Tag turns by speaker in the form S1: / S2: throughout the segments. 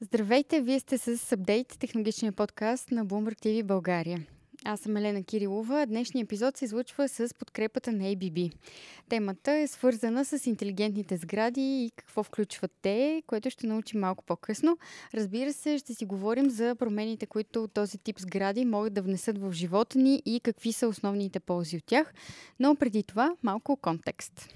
S1: Здравейте, вие сте с Update, технологичния подкаст на Bloomberg TV България. Аз съм Елена Кирилова. Днешният епизод се излъчва с подкрепата на ABB. Темата е свързана с интелигентните сгради и какво включват те, което ще научим малко по-късно. Разбира се, ще си говорим за промените, които този тип сгради могат да внесат в живота ни и какви са основните ползи от тях. Но преди това малко контекст.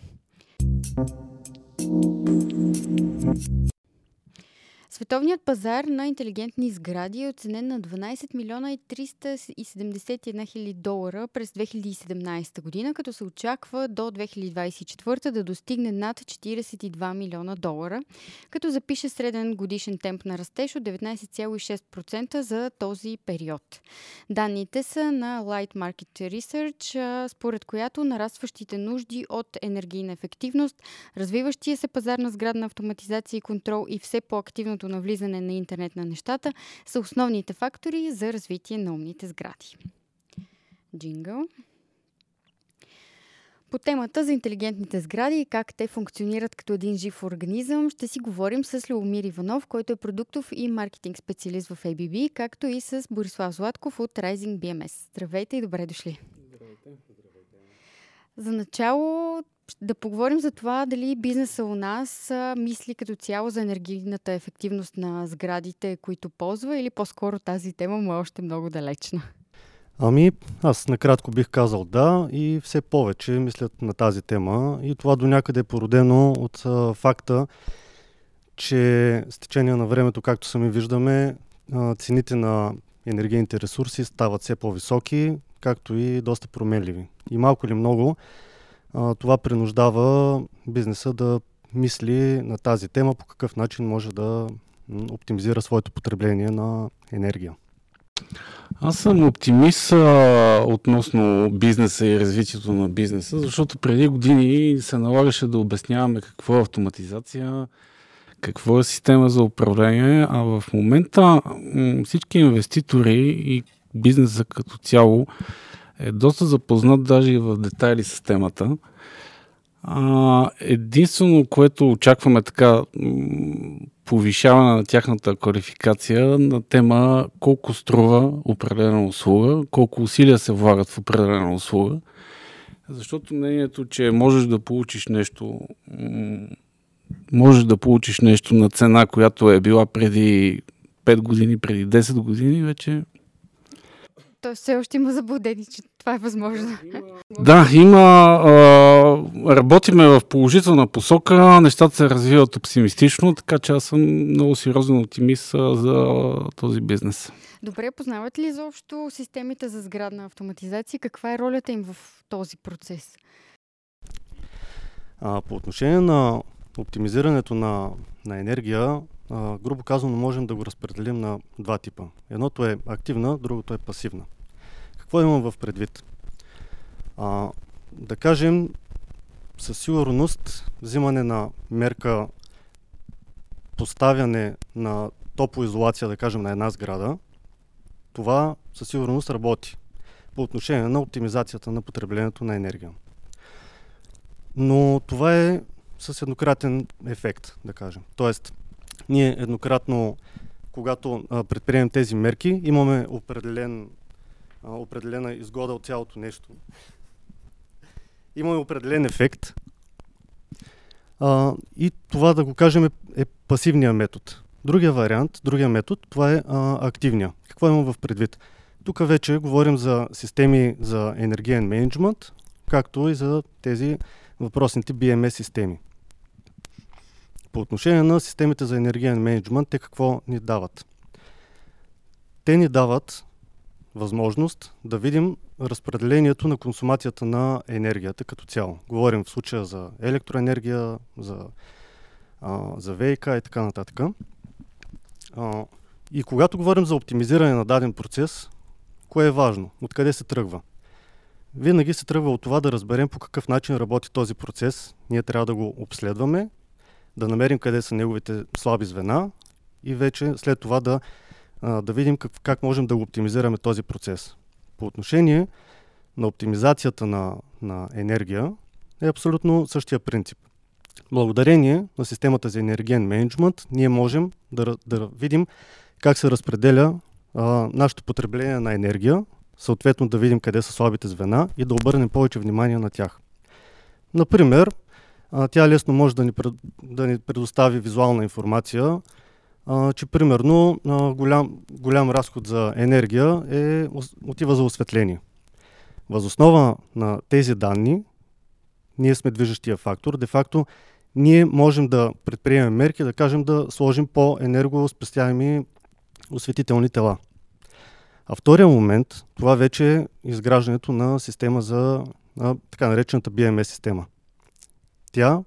S1: Световният пазар на интелигентни сгради е оценен на 12 милиона и 371 хиляди долара през 2017 година, като се очаква до 2024 да достигне над 42 милиона долара, като запише среден годишен темп на растеж от 19,6% за този период. Данните са на Light Market Research, според която нарастващите нужди от енергийна ефективност, развиващия се пазар на сградна автоматизация и контрол и все по-активното на влизане на интернет на нещата са основните фактори за развитие на умните сгради. Джингъл. По темата за интелигентните сгради и как те функционират като един жив организъм, ще си говорим с Леомир Иванов, който е продуктов и маркетинг специалист в ABB, както и с Борислав Златков от Rising BMS. Здравейте и добре дошли!
S2: Здравейте.
S1: За начало да поговорим за това дали бизнеса у нас мисли като цяло за енергийната ефективност на сградите, които ползва или по-скоро тази тема му е още много далечна.
S2: Ами, аз накратко бих казал да и все повече мислят на тази тема и това до някъде е породено от а, факта, че с течение на времето, както сами виждаме, а, цените на енергийните ресурси стават все по-високи, както и доста променливи. И малко или много това принуждава бизнеса да мисли на тази тема по какъв начин може да оптимизира своето потребление на енергия.
S3: Аз съм оптимист а, относно бизнеса и развитието на бизнеса, защото преди години се налагаше да обясняваме какво е автоматизация, какво е система за управление, а в момента всички инвеститори и бизнеса като цяло е доста запознат даже и в детайли с темата. А, единствено, което очакваме така повишаване на тяхната квалификация на тема колко струва определена услуга, колко усилия се влагат в определена услуга. Защото мнението, че можеш да получиш нещо можеш да получиш нещо на цена, която е била преди 5 години, преди 10 години, вече
S1: той все още има заблудени, че това е възможно.
S3: Да, има. А, работиме в положителна посока, нещата се развиват оптимистично, така че аз съм много сериозен оптимист за този бизнес.
S1: Добре, познават ли изобщо системите за сградна автоматизация? Каква е ролята им в този процес?
S2: А, по отношение на оптимизирането на, на енергия, а, грубо казано, можем да го разпределим на два типа. Едното е активна, другото е пасивна. Какво имам в предвид? А, да кажем, със сигурност взимане на мерка поставяне на топлоизолация, да кажем, на една сграда, това със сигурност работи по отношение на оптимизацията на потреблението на енергия. Но това е с еднократен ефект, да кажем. Тоест, ние еднократно, когато предприемем тези мерки, имаме определен определена изгода от цялото нещо. Има определен ефект. И това, да го кажем, е, е пасивния метод. Другия вариант, другия метод, това е а, активния. Какво имам в предвид? Тук вече говорим за системи за енергиен менеджмент, както и за тези въпросните BMS системи. По отношение на системите за енергиен менеджмент, те какво ни дават? Те ни дават възможност да видим разпределението на консумацията на енергията като цяло. Говорим в случая за електроенергия, за, а, за ВИК и така нататък. А, и когато говорим за оптимизиране на даден процес, кое е важно? Откъде се тръгва? Винаги се тръгва от това да разберем по какъв начин работи този процес. Ние трябва да го обследваме, да намерим къде са неговите слаби звена и вече след това да да видим как, как можем да го оптимизираме този процес. По отношение на оптимизацията на, на енергия е абсолютно същия принцип. Благодарение на системата за енергиен менеджмент, ние можем да, да видим как се разпределя а, нашето потребление на енергия, съответно да видим къде са слабите звена и да обърнем повече внимание на тях. Например, тя лесно може да ни, пред, да ни предостави визуална информация, а, че примерно а, голям, голям разход за енергия е, отива за осветление. Възоснова на тези данни, ние сме движещия фактор. Де-факто, ние можем да предприемем мерки, да кажем да сложим по-енергоспестяеми осветителни тела. А втория момент, това вече е изграждането на система за а, така наречената BMS система. Тя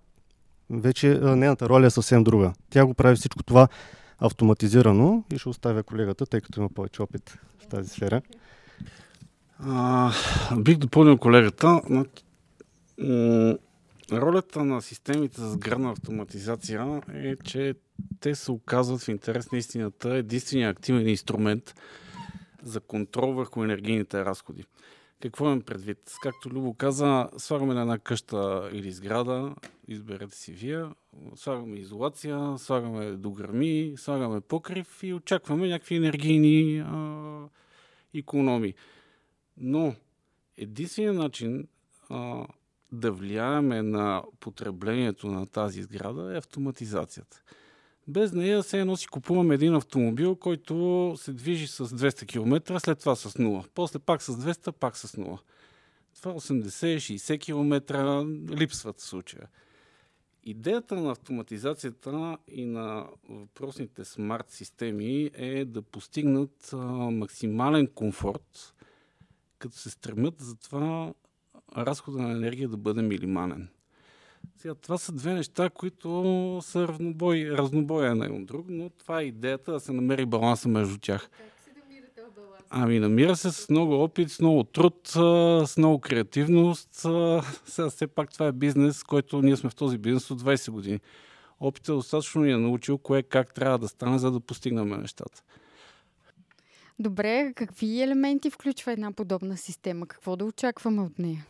S2: вече, нейната роля е съвсем друга. Тя го прави всичко това автоматизирано и ще оставя колегата, тъй като има повече опит в тази сфера.
S3: А, бих допълнил колегата. Ролята на системите за сградна автоматизация е, че те се оказват в интерес на истината единствения активен инструмент за контрол върху енергийните разходи. Какво имам предвид? Както Любо каза, слагаме на една къща или сграда, изберете си вие, слагаме изолация, слагаме дограми, слагаме покрив и очакваме някакви енергийни а, економии. Но единственият начин а, да влияеме на потреблението на тази сграда е автоматизацията. Без нея се едно си купуваме един автомобил, който се движи с 200 км, след това с 0. После пак с 200, пак с 0. Това 80-60 км липсват в случая. Идеята на автоматизацията и на въпросните смарт системи е да постигнат максимален комфорт, като се стремят за това разхода на енергия да бъде минимален. Сега, това са две неща, които са разнобой, разнобоя на един друг, но това е идеята да се намери баланса между тях.
S1: Как се намира този баланс?
S3: Ами, намира се с много опит, с много труд, с много креативност. Сега все пак това е бизнес, който ние сме в този бизнес от 20 години. Опитът достатъчно ни е научил кое как трябва да стане, за да постигнем нещата.
S1: Добре, какви елементи включва една подобна система? Какво да очакваме от нея?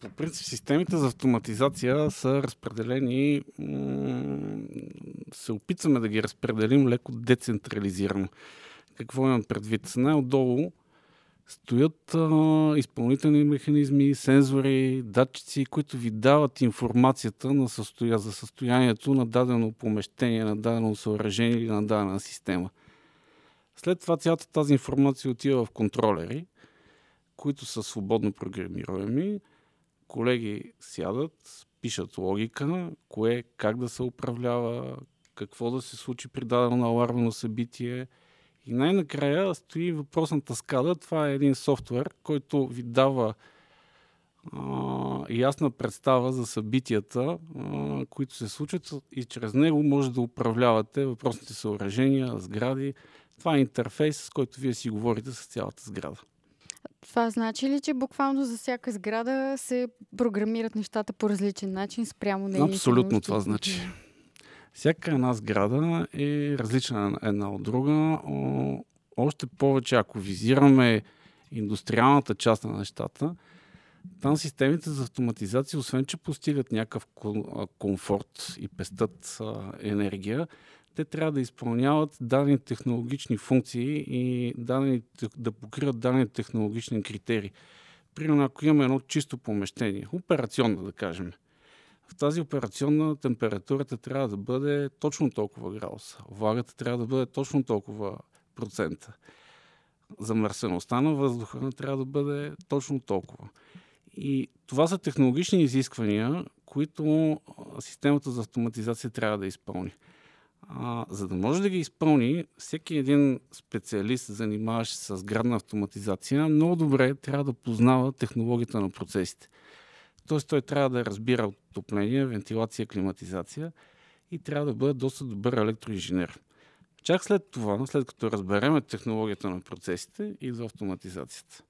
S3: По принцип, системите за автоматизация са разпределени, се опитваме да ги разпределим леко децентрализирано. Какво имам предвид? Най-отдолу стоят а, изпълнителни механизми, сензори, датчици, които ви дават информацията на състоя... за състоянието на дадено помещение, на дадено съоръжение или на дадена система. След това цялата тази информация отива в контролери, които са свободно програмируеми. Колеги сядат, пишат логика, кое, как да се управлява, какво да се случи при дадено алармно събитие. И най-накрая стои въпросната скада. Това е един софтуер, който ви дава а, ясна представа за събитията, а, които се случват и чрез него може да управлявате въпросните съоръжения, сгради. Това е интерфейс, с който вие си говорите с цялата сграда.
S1: Това значи ли, че буквално за всяка сграда се програмират нещата по различен начин спрямо нейните
S3: Абсолютно
S1: нужди?
S3: това значи. Всяка една сграда е различна една от друга. Още повече, ако визираме индустриалната част на нещата, там системите за автоматизация, освен че постигат някакъв комфорт и пестат енергия, те трябва да изпълняват дадени технологични функции и дадени, да покриват дадени технологични критерии. Примерно, ако имаме едно чисто помещение, операционно да кажем, в тази операционна температурата трябва да бъде точно толкова градуса. Влагата трябва да бъде точно толкова процента. Замърсеността на въздуха трябва да бъде точно толкова. И това са технологични изисквания, които системата за автоматизация трябва да изпълни. А, за да може да ги изпълни, всеки един специалист, занимаващ се с градна автоматизация, много добре трябва да познава технологията на процесите. Тоест той трябва да разбира отопление, вентилация, климатизация и трябва да бъде доста добър електроинженер. Чак след това, след като разбереме технологията на процесите, идва автоматизацията.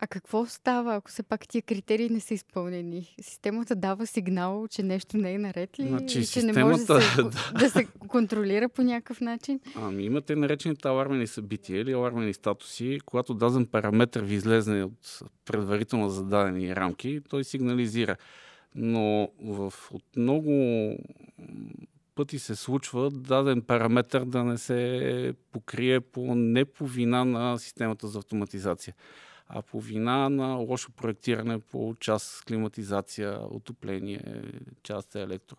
S1: А какво става, ако все пак тия критерии не са изпълнени? Системата дава сигнал, че нещо не е наред ли?
S3: Значи,
S1: че
S3: системата,
S1: не може да се, да се контролира по някакъв начин?
S3: Ами имате наречените алармени събития или алармени статуси. Когато даден параметр ви излезне от предварително зададени рамки, той сигнализира. Но в, от много пъти се случва даден параметр да не се покрие по не по вина на системата за автоматизация, а по вина на лошо проектиране по част климатизация, отопление, част електро.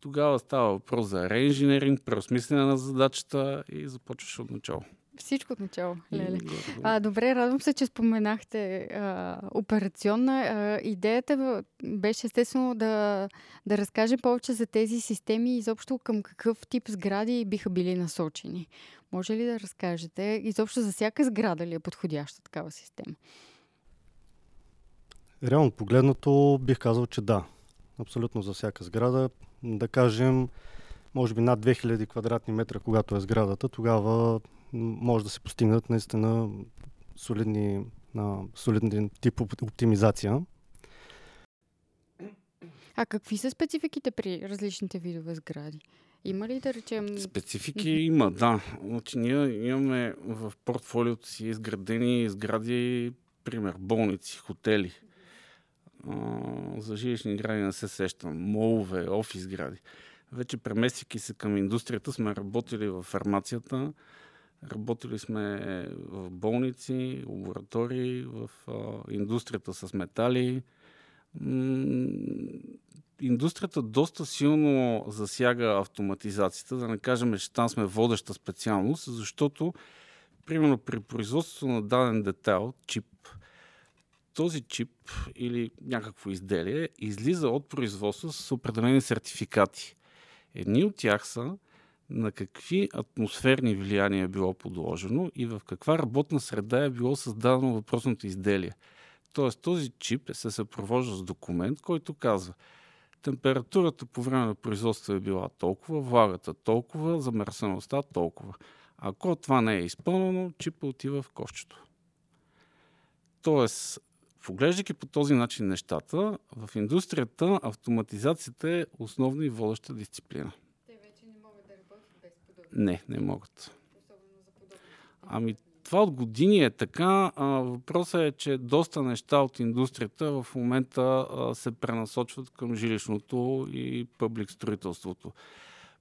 S3: Тогава става въпрос за реинженеринг, преосмислене на задачата и започваш от начало.
S1: Всичко от начало, Леле. А, добре, радвам се, че споменахте а, операционна. А, идеята беше естествено да, да разкаже повече за тези системи и изобщо към какъв тип сгради биха били насочени. Може ли да разкажете? Изобщо за всяка сграда ли е подходяща такава система?
S2: Реално погледнато бих казал, че да. Абсолютно за всяка сграда. Да кажем, може би над 2000 квадратни метра, когато е сградата, тогава може да се постигнат наистина солидни, на солиден тип оптимизация.
S1: А какви са спецификите при различните видове сгради? Има ли да речем...
S3: Специфики има, да. Значи, ние имаме в портфолиото си изградени сгради, пример, болници, хотели. А, за жилищни гради не се сещам. Молове, офис гради. Вече преместики се към индустрията, сме работили в фармацията, Работили сме в болници, лаборатории, в а, индустрията с метали. М- индустрията доста силно засяга автоматизацията, да не кажем, че там сме водеща специалност, защото, примерно, при производството на даден детайл, чип, този чип или някакво изделие излиза от производство с определени сертификати. Едни от тях са на какви атмосферни влияния е било подложено и в каква работна среда е било създадено въпросното изделие. Тоест този чип се съпровожда с документ, който казва температурата по време на производство е била толкова, влагата толкова, замърсеността толкова. Ако това не е изпълнено, чипа отива в кошчето. Тоест, поглеждайки по този начин нещата, в индустрията автоматизацията е основна и водеща дисциплина. Не, не могат. Ами, това от години е така. Въпросът е, че доста неща от индустрията в момента се пренасочват към жилищното и пъблик строителството.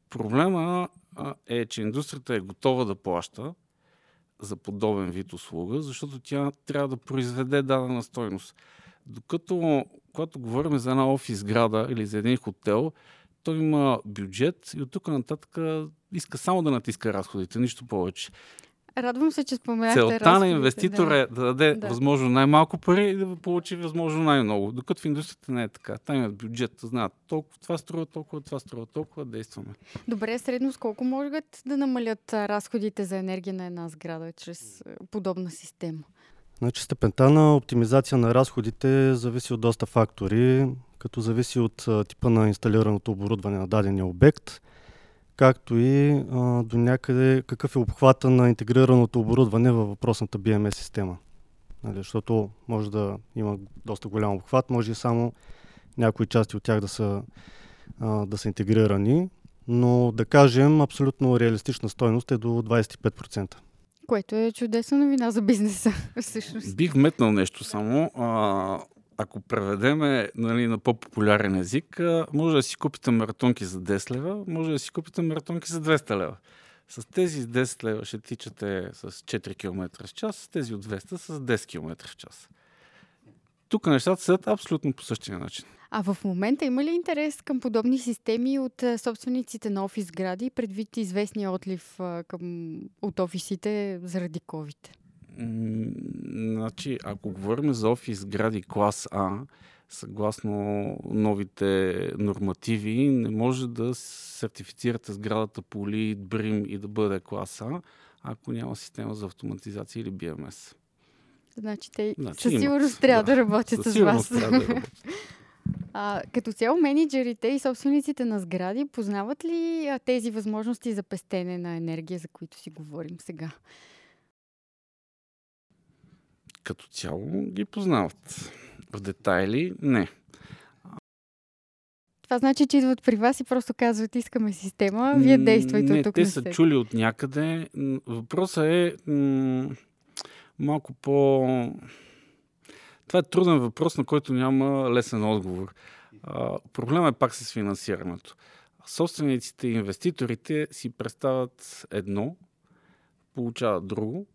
S3: Проблема е, че индустрията е готова да плаща за подобен вид услуга, защото тя трябва да произведе дадена стойност. Докато, когато говорим за една офис града или за един хотел, той има бюджет и от тук нататък иска само да натиска разходите, нищо повече.
S1: Радвам се, че споменахте
S3: Целта на инвеститора да. е да даде да. възможно най-малко пари и да получи възможно най-много. Докато в индустрията не е така. Там имат бюджет, знаят толкова, това струва толкова, това струва толкова, действаме.
S1: Добре, средно с колко могат да намалят разходите за енергия на една сграда чрез подобна система?
S2: Значи степента на оптимизация на разходите зависи от доста фактори, като зависи от типа на инсталираното оборудване на дадения обект, както и а, до някъде какъв е обхвата на интегрираното оборудване във въпросната BMS система. Нали, защото може да има доста голям обхват, може и само някои части от тях да са, а, да са интегрирани, но да кажем абсолютно реалистична стойност е до 25%.
S1: Което е чудесна новина за бизнеса, всъщност.
S3: Бих вметнал нещо само. А, ако преведеме нали, на по-популярен език, може да си купите маратонки за 10 лева, може да си купите маратонки за 200 лева. С тези 10 лева ще тичате с 4 км в час, с тези от 200 с 10 км в час. Тук нещата седат абсолютно по същия начин.
S1: А в момента има ли интерес към подобни системи от собствениците на офис сгради, предвид известния отлив към, от офисите заради COVID?
S3: Значи, ако говорим за офис гради клас А, съгласно новите нормативи, не може да сертифицирате сградата по ЛИД, БРИМ и да бъде клас А, ако няма система за автоматизация или BMS.
S1: Значи те значи, със сигурност трябва да, да работят с вас. Да работят. А, като цяло менеджерите и собствениците на сгради познават ли а, тези възможности за пестене на енергия, за които си говорим сега?
S3: Като цяло ги познават. В детайли не.
S1: Това значи, че идват при вас и просто казват, искаме система, вие действайте
S3: не,
S1: от тук
S3: те
S1: на
S3: са чули от някъде. Въпросът е м- малко по... Това е труден въпрос, на който няма лесен отговор. А, проблема е пак с финансирането. Собствениците и инвеститорите си представят едно, получават друго.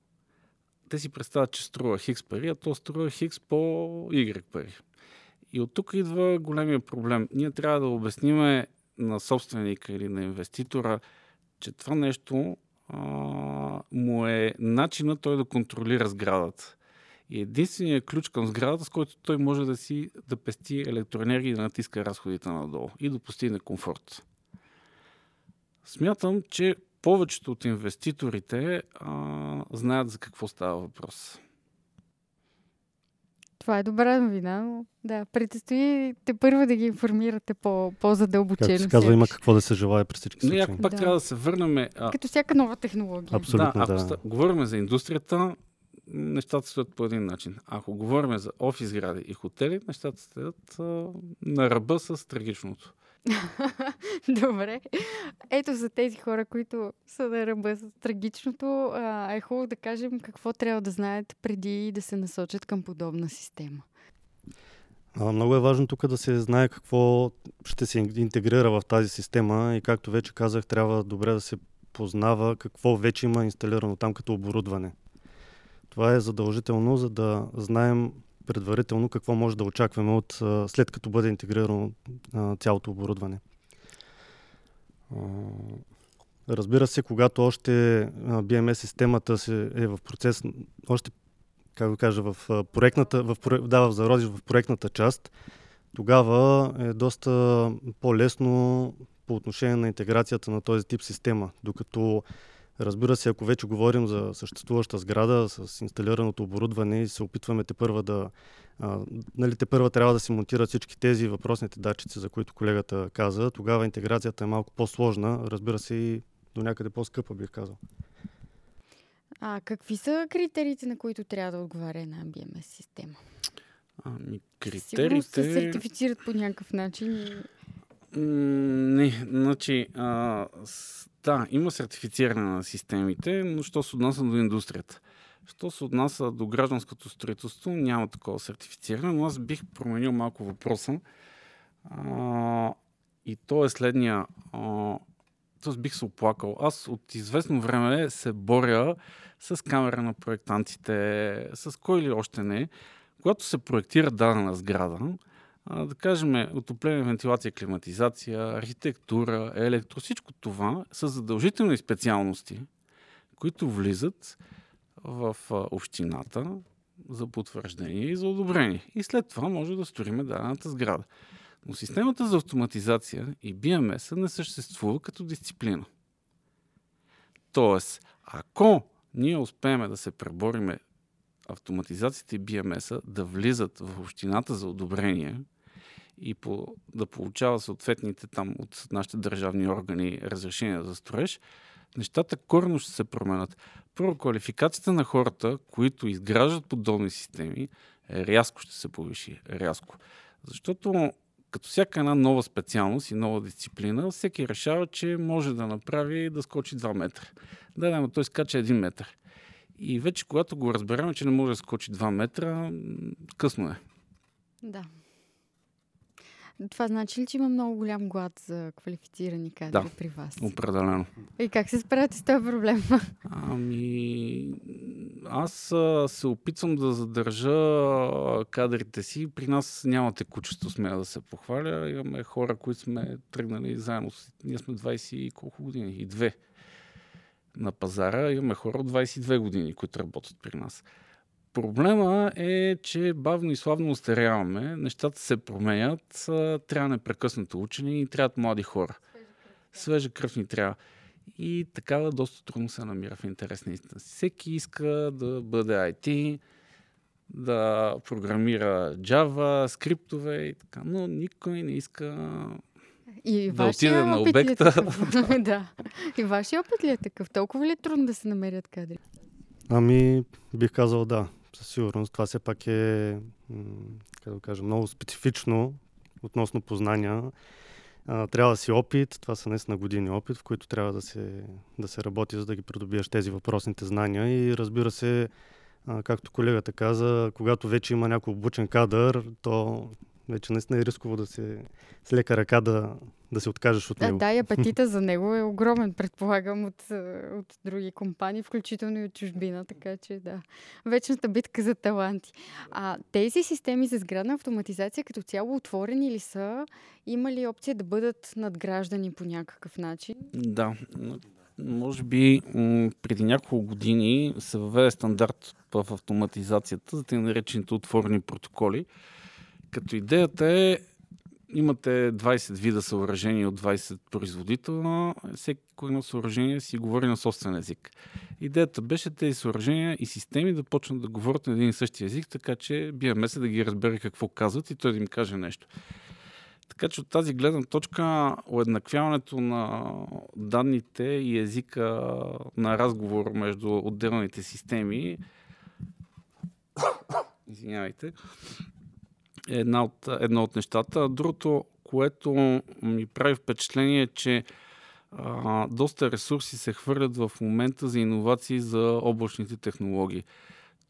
S3: Те си представят, че струва хикс пари, а то струва хикс по Y пари. И от тук идва големия проблем. Ние трябва да обясниме на собственика или на инвеститора, че това нещо а, му е начина той да контролира сградата. И единственият ключ към сградата, с който той може да си да пести електроенергия и да натиска разходите надолу и да постигне комфорт. Смятам, че повечето от инвеститорите а, знаят за какво става въпрос.
S1: Това е добра новина, но да, предстои те първо да ги информирате по, по-задълбочено.
S2: Както се казва, има какво да се желая при всички случаи.
S3: ако пак
S1: Да.
S3: трябва да се върнем. А,
S1: Като всяка нова технология.
S2: Абсолютно,
S3: да, ако
S2: да.
S3: ста- говорим за индустрията, нещата стоят по един начин. Ако говорим за офис сгради и хотели, нещата стоят а, на ръба с трагичното.
S1: Добре. Ето за тези хора, които са на ръба с трагичното, е хубаво да кажем какво трябва да знаят преди да се насочат към подобна система.
S2: Много е важно тук да се знае какво ще се интегрира в тази система и както вече казах, трябва добре да се познава какво вече има инсталирано там като оборудване. Това е задължително, за да знаем предварително какво може да очакваме от, след като бъде интегрирано цялото оборудване. Разбира се, когато още BMS системата е в процес, още как да кажа, в проектната, в, да, в зародиш в проектната част, тогава е доста по-лесно по отношение на интеграцията на този тип система. Докато, разбира се, ако вече говорим за съществуваща сграда с инсталираното оборудване и се опитваме те първа да. А, нали, те първа трябва да се монтират всички тези въпросните датчици, за които колегата каза, тогава интеграцията е малко по-сложна, разбира се и до някъде по-скъпа, бих казал.
S1: А какви са критериите, на които трябва да отговаря една BMS система?
S3: Ами,
S1: Сигурно се
S3: критериите...
S1: сертифицират по някакъв начин.
S3: М, Не, значи, а, с, да, има сертифициране на системите, но що се отнася до индустрията. Що се отнася до гражданското строителство, няма такова сертифициране, но аз бих променил малко въпроса. А, и то е следния. А, Тоест бих се оплакал. Аз от известно време се боря с камера на проектантите, с кой ли още не. Когато се проектира дадена сграда, да кажем, отопление, вентилация, климатизация, архитектура, електро, всичко това са задължителни специалности, които влизат в общината за потвърждение и за одобрение. И след това може да сториме дадената сграда. Но системата за автоматизация и BMS не съществува като дисциплина. Тоест, ако ние успеем да се пребориме автоматизацията и BMS да влизат в общината за одобрение и по, да получава съответните там от нашите държавни органи разрешения за строеж, нещата корено ще се променят. Първо, квалификацията на хората, които изграждат подобни системи, рязко ще се повиши. Рязко. Защото като всяка една нова специалност и нова дисциплина, всеки решава, че може да направи да скочи 2 метра. Да, да, но той скача 1 метър. И вече когато го разберем, че не може да скочи 2 метра, късно е.
S1: Да. Това значи ли, че има много голям глад за квалифицирани кадри
S3: Да.
S1: при вас?
S3: Определено.
S1: И как се справяте с този проблем?
S3: Ами, аз а, се опитвам да задържа кадрите си. При нас няма текучество, смея да се похваля. Имаме хора, които сме тръгнали заедно. Ние сме 20 и колко години? И две на пазара. Имаме хора от 22 години, които работят при нас. Проблема е, че бавно и славно устаряваме, нещата се променят, трябва непрекъснато учени и трябват млади хора. Свежа кръв ни трябва. И такава доста трудно се намира в интерес на истина. Всеки иска да бъде IT, да програмира Java, скриптове и така, но никой не иска
S1: И
S3: Да отиде на
S1: е
S3: обекта.
S1: такъв? да. И вашия опит ли е такъв? Толкова ли е трудно да се намерят кадри?
S2: Ами, бих казал да. Със сигурност. Това все пак е, как да кажа, много специфично относно познания. Трябва да си опит, това са наистина години опит, в които трябва да се, да се работи, за да ги придобиеш тези въпросните знания. И разбира се, както колегата каза, когато вече има някой обучен кадър, то вече наистина е рисково да се с лека ръка да, да се откажеш от него.
S1: Да, да, и апетита за него е огромен, предполагам, от, от други компании, включително и от чужбина, така че да. Вечната битка за таланти. А тези системи за сградна автоматизация като цяло отворени ли са? Има ли опция да бъдат надграждани по някакъв начин?
S3: Да. Може би преди няколко години се въведе стандарт в автоматизацията за тези наречените отворени протоколи, като идеята е, имате 20 вида съоръжения от 20 производителя, всеки едно съоръжение си говори на собствен език. Идеята беше тези съоръжения и системи да почнат да говорят на един и същи език, така че BMS да ги разбере какво казват и той да им каже нещо. Така че от тази гледна точка уеднаквяването на данните и езика на разговор между отделните системи извинявайте, е една от, едно от нещата. Другото, което ми прави впечатление е, че а, доста ресурси се хвърлят в момента за иновации за облачните технологии.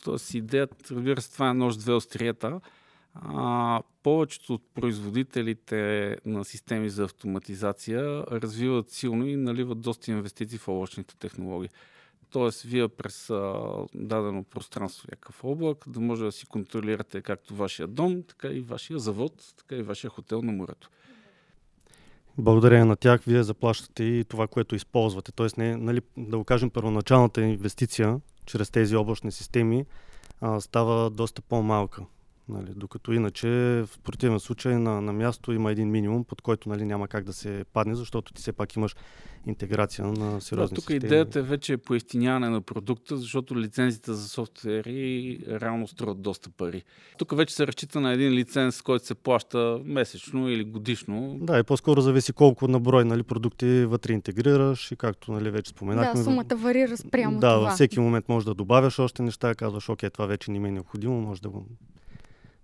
S3: Тоест идеята, разбира се, това е нож две острията. А, повечето от производителите на системи за автоматизация развиват силно и наливат доста инвестиции в облачните технологии. Тоест, вие през а, дадено пространство, някакъв облак, да може да си контролирате както вашия дом, така и вашия завод, така и вашия хотел на морето.
S2: Благодарение на тях вие заплащате и това, което използвате. Тоест, не, нали, да го кажем, първоначалната инвестиция чрез тези облачни системи а, става доста по-малка. Нали, докато иначе в противен случай на, на място има един минимум, под който нали, няма как да се падне, защото ти все пак имаш интеграция на сериозни
S3: да, тук
S2: системи.
S3: идеята е вече поистиняване на продукта, защото лицензите за софтуери реално струват доста пари. Тук вече се разчита на един лиценз, който се плаща месечно или годишно.
S2: Да, и по-скоро зависи колко на брой нали, продукти вътре интегрираш и както нали, вече споменахме.
S1: Да, сумата варира спрямо
S2: да,
S1: това.
S2: във всеки момент можеш да добавяш още неща, казваш, окей, това вече не ми е необходимо, може да го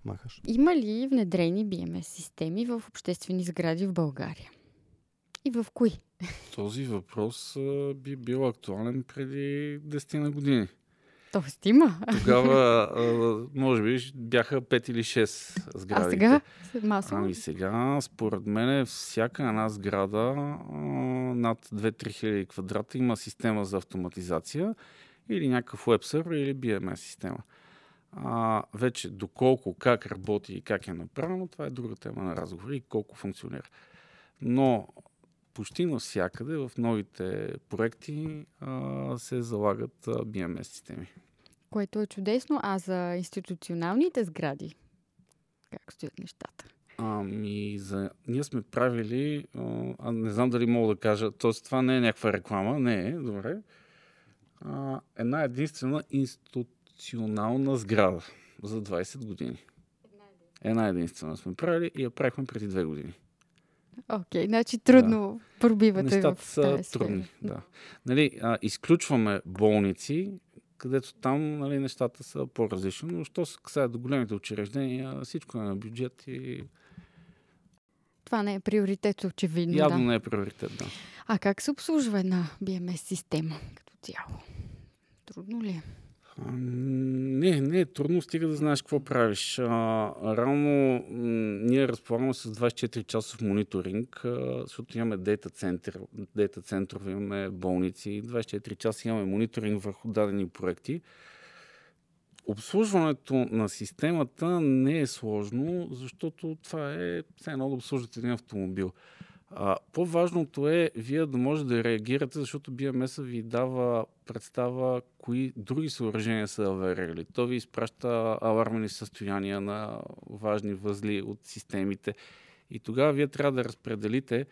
S2: махаш.
S1: Има ли внедрени BMS системи в обществени сгради в България? И в кои?
S3: Този въпрос а, би бил актуален преди 10 на години.
S1: Тоест има.
S3: Тогава, а, може би, бяха 5 или 6 сгради.
S1: А сега? Масово?
S3: Ами сега, според мен, всяка една сграда а, над 2-3 хиляди квадрата има система за автоматизация или някакъв веб сервер или BMS система. А, вече доколко, как работи и как е направено, това е друга тема на разговор и колко функционира. Но почти навсякъде в новите проекти а, се залагат а, BMS системи.
S1: Което е чудесно. А за институционалните сгради, как стоят нещата?
S3: Ами, за... ние сме правили, а, не знам дали мога да кажа, т.е. това не е някаква реклама, не е, добре. А, една единствена институционална сграда за 20 години. Една единствена сме правили и я правихме преди две години.
S1: Окей, okay, значи трудно да. пробивате
S3: Нещата
S1: в
S3: са трудни, да. Нали, а, изключваме болници, където там нали, нещата са по-различни, но що се касае до големите учреждения, всичко е на бюджет и
S1: Това не е приоритет, очевидно.
S3: явно
S1: да.
S3: не е приоритет. Да.
S1: А как се обслужва една BMS система като цяло? Трудно ли е?
S3: Не, не е трудно, стига да знаеш какво правиш. А, реално ние разполагаме с 24 часов мониторинг, защото имаме дейта център, дейта центрове, имаме болници, 24 часа имаме мониторинг върху дадени проекти. Обслужването на системата не е сложно, защото това е все едно да обслужвате един автомобил. А, по-важното е вие да може да реагирате, защото BMS ви дава представа кои други съоръжения са аварирали. То ви изпраща алармени състояния на важни възли от системите. И тогава вие трябва да разпределите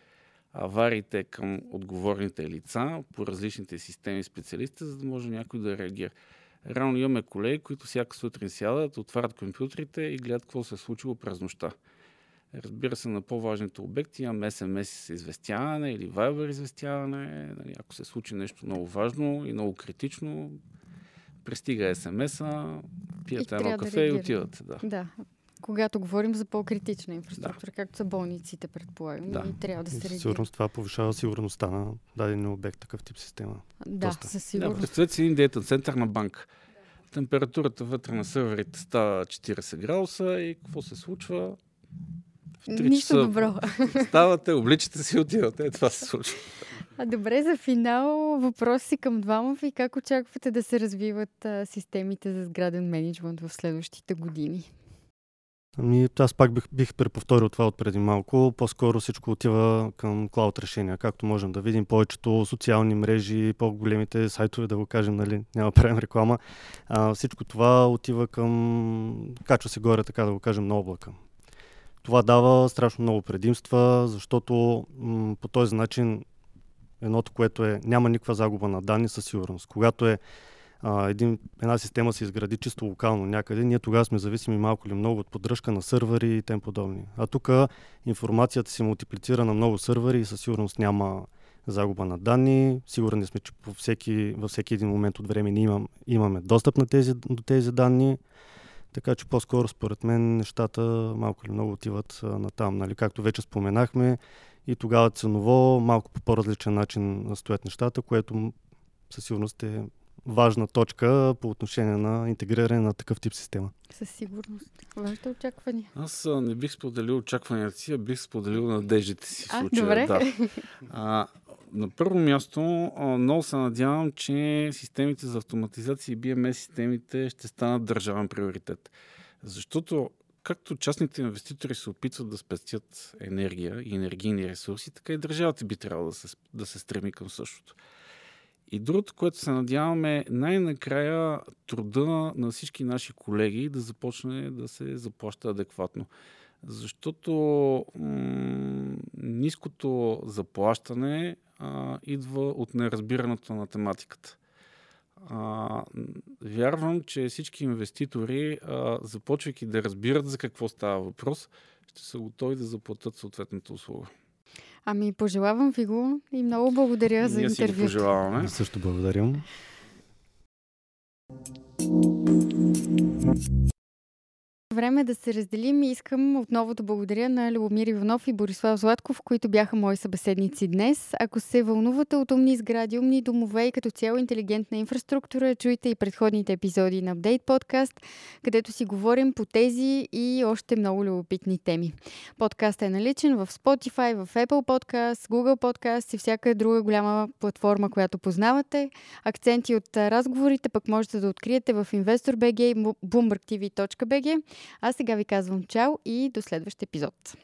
S3: авариите към отговорните лица по различните системи специалисти, за да може някой да реагира. Реално имаме колеги, които всяка сутрин сядат, отварят компютрите и гледат какво се е случило през нощта. Разбира се, на по-важните обекти имаме SMS известяване или Viber известяване. Нали, ако се случи нещо много важно и много критично, пристига СМС-а, пият едно
S1: трябва да
S3: кафе и
S1: реагират.
S3: отиват. Да.
S1: Да. Когато говорим за по-критична инфраструктура, както са болниците, предполагам,
S3: Да.
S1: и трябва да се реагира.
S2: сигурност това повишава сигурността на даден обект, такъв тип система.
S1: Да,
S2: Доста.
S1: със
S3: Да,
S1: сигурност.
S3: представете си един дейта център на банк. Температурата вътре на сървърите става 40 градуса и какво се случва? В
S1: Нищо
S3: часа
S1: добро.
S3: Ставате, обличате си и отивате. Е, това се случва.
S1: А добре, за финал въпроси към двама ви. Как очаквате да се развиват а, системите за сграден менеджмент в следващите години?
S2: Ами, аз пак бих, бих преповторил това от преди малко. По-скоро всичко отива към клауд решения. Както можем да видим, повечето социални мрежи, по-големите сайтове, да го кажем, нали, няма правим реклама. А, всичко това отива към, качва се горе, така да го кажем, на облака. Това дава страшно много предимства, защото м- по този начин едното, което е, няма никаква загуба на данни със сигурност. Когато е а, един, една система се изгради чисто локално някъде, ние тогава сме зависими малко или много от поддръжка на сървъри и тем подобни. А тук информацията се мултиплицира на много сървъри и със сигурност няма загуба на данни. Сигурни сме, че по всеки, във всеки един момент от време ние имам, имаме достъп на тези, до тези данни. Така че по-скоро, според мен, нещата малко или много отиват на там. Нали? Както вече споменахме, и тогава ценово малко по по-различен начин стоят нещата, което със сигурност е важна точка по отношение на интегриране на такъв тип система.
S1: Със сигурност. Вашите очаквания?
S3: Аз а, не бих споделил очакванията си, а бих споделил надеждите си. В
S1: А,
S3: случая,
S1: добре.
S3: Да. А, на първо място, много се надявам, че системите за автоматизация и BMS системите ще станат държавен приоритет. Защото както частните инвеститори се опитват да спестят енергия и енергийни ресурси, така и държавата би трябвало да се, да се стреми към същото. И другото, което се надяваме, най-накрая труда на всички наши колеги да започне да се заплаща адекватно. Защото м- ниското заплащане а, идва от неразбирането на математиката. А, вярвам, че всички инвеститори, а, започвайки да разбират за какво става въпрос, ще са готови да заплатят съответната услуга.
S1: Ами, пожелавам ви го и много благодаря за
S3: Ние си го
S1: интервюто.
S3: пожелаваме.
S2: Също благодарим.
S1: Време е да се разделим и искам отново да благодаря на Любомир Иванов и Борислав Златков, които бяха мои събеседници днес. Ако се вълнувате от умни сгради, умни домове и като цяло интелигентна инфраструктура, чуйте и предходните епизоди на Update Podcast, където си говорим по тези и още много любопитни теми. Подкастът е наличен в Spotify, в Apple Podcast, Google Podcast и всяка друга голяма платформа, която познавате. Акценти от разговорите пък можете да откриете в InvestorBG и BloombergTV.bg. А сега ви казвам чао и до следващия епизод.